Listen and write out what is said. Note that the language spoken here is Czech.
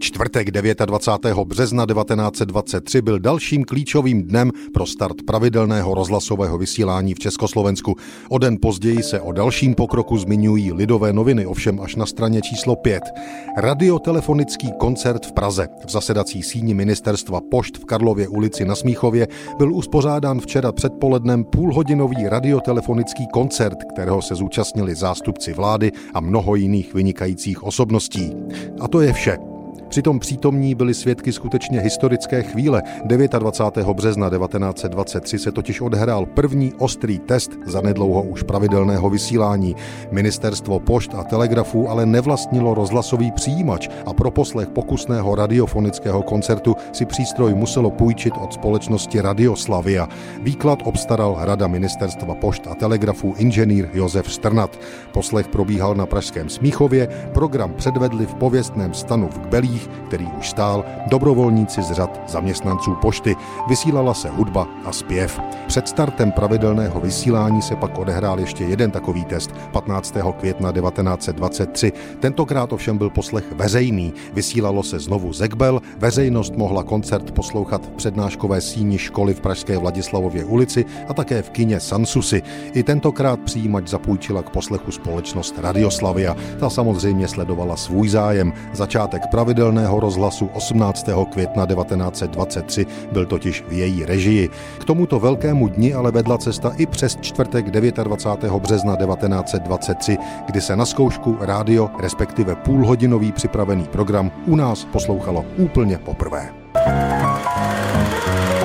Čtvrtek 29. března 1923 byl dalším klíčovým dnem pro start pravidelného rozhlasového vysílání v Československu. O den později se o dalším pokroku zmiňují lidové noviny, ovšem až na straně číslo 5. Radiotelefonický koncert v Praze v zasedací síni ministerstva Pošt v Karlově ulici na Smíchově byl uspořádán včera předpolednem půlhodinový radiotelefonický koncert, kterého se zúčastnili zástupci vlády a mnoho jiných vynikajících osobností. A to je vše. Přitom přítomní byli svědky skutečně historické chvíle. 29. března 1923 se totiž odhrál první ostrý test za nedlouho už pravidelného vysílání. Ministerstvo pošt a telegrafů ale nevlastnilo rozhlasový přijímač a pro poslech pokusného radiofonického koncertu si přístroj muselo půjčit od společnosti Radioslavia. Výklad obstaral Rada ministerstva pošt a telegrafů inženýr Josef Strnat. Poslech probíhal na Pražském Smíchově, program předvedli v pověstném stanu v Kbelích Králík, který už stál, dobrovolníci z řad zaměstnanců pošty. Vysílala se hudba a zpěv. Před startem pravidelného vysílání se pak odehrál ještě jeden takový test 15. května 1923. Tentokrát ovšem byl poslech veřejný. Vysílalo se znovu Zekbel, veřejnost mohla koncert poslouchat v přednáškové síni školy v Pražské Vladislavově ulici a také v kině Sansusy. I tentokrát přijímač zapůjčila k poslechu společnost Radioslavia. Ta samozřejmě sledovala svůj zájem. Začátek pravidel pravidelného rozhlasu 18. května 1923, byl totiž v její režii. K tomuto velkému dni ale vedla cesta i přes čtvrtek 29. března 1923, kdy se na zkoušku rádio, respektive půlhodinový připravený program u nás poslouchalo úplně poprvé. thank you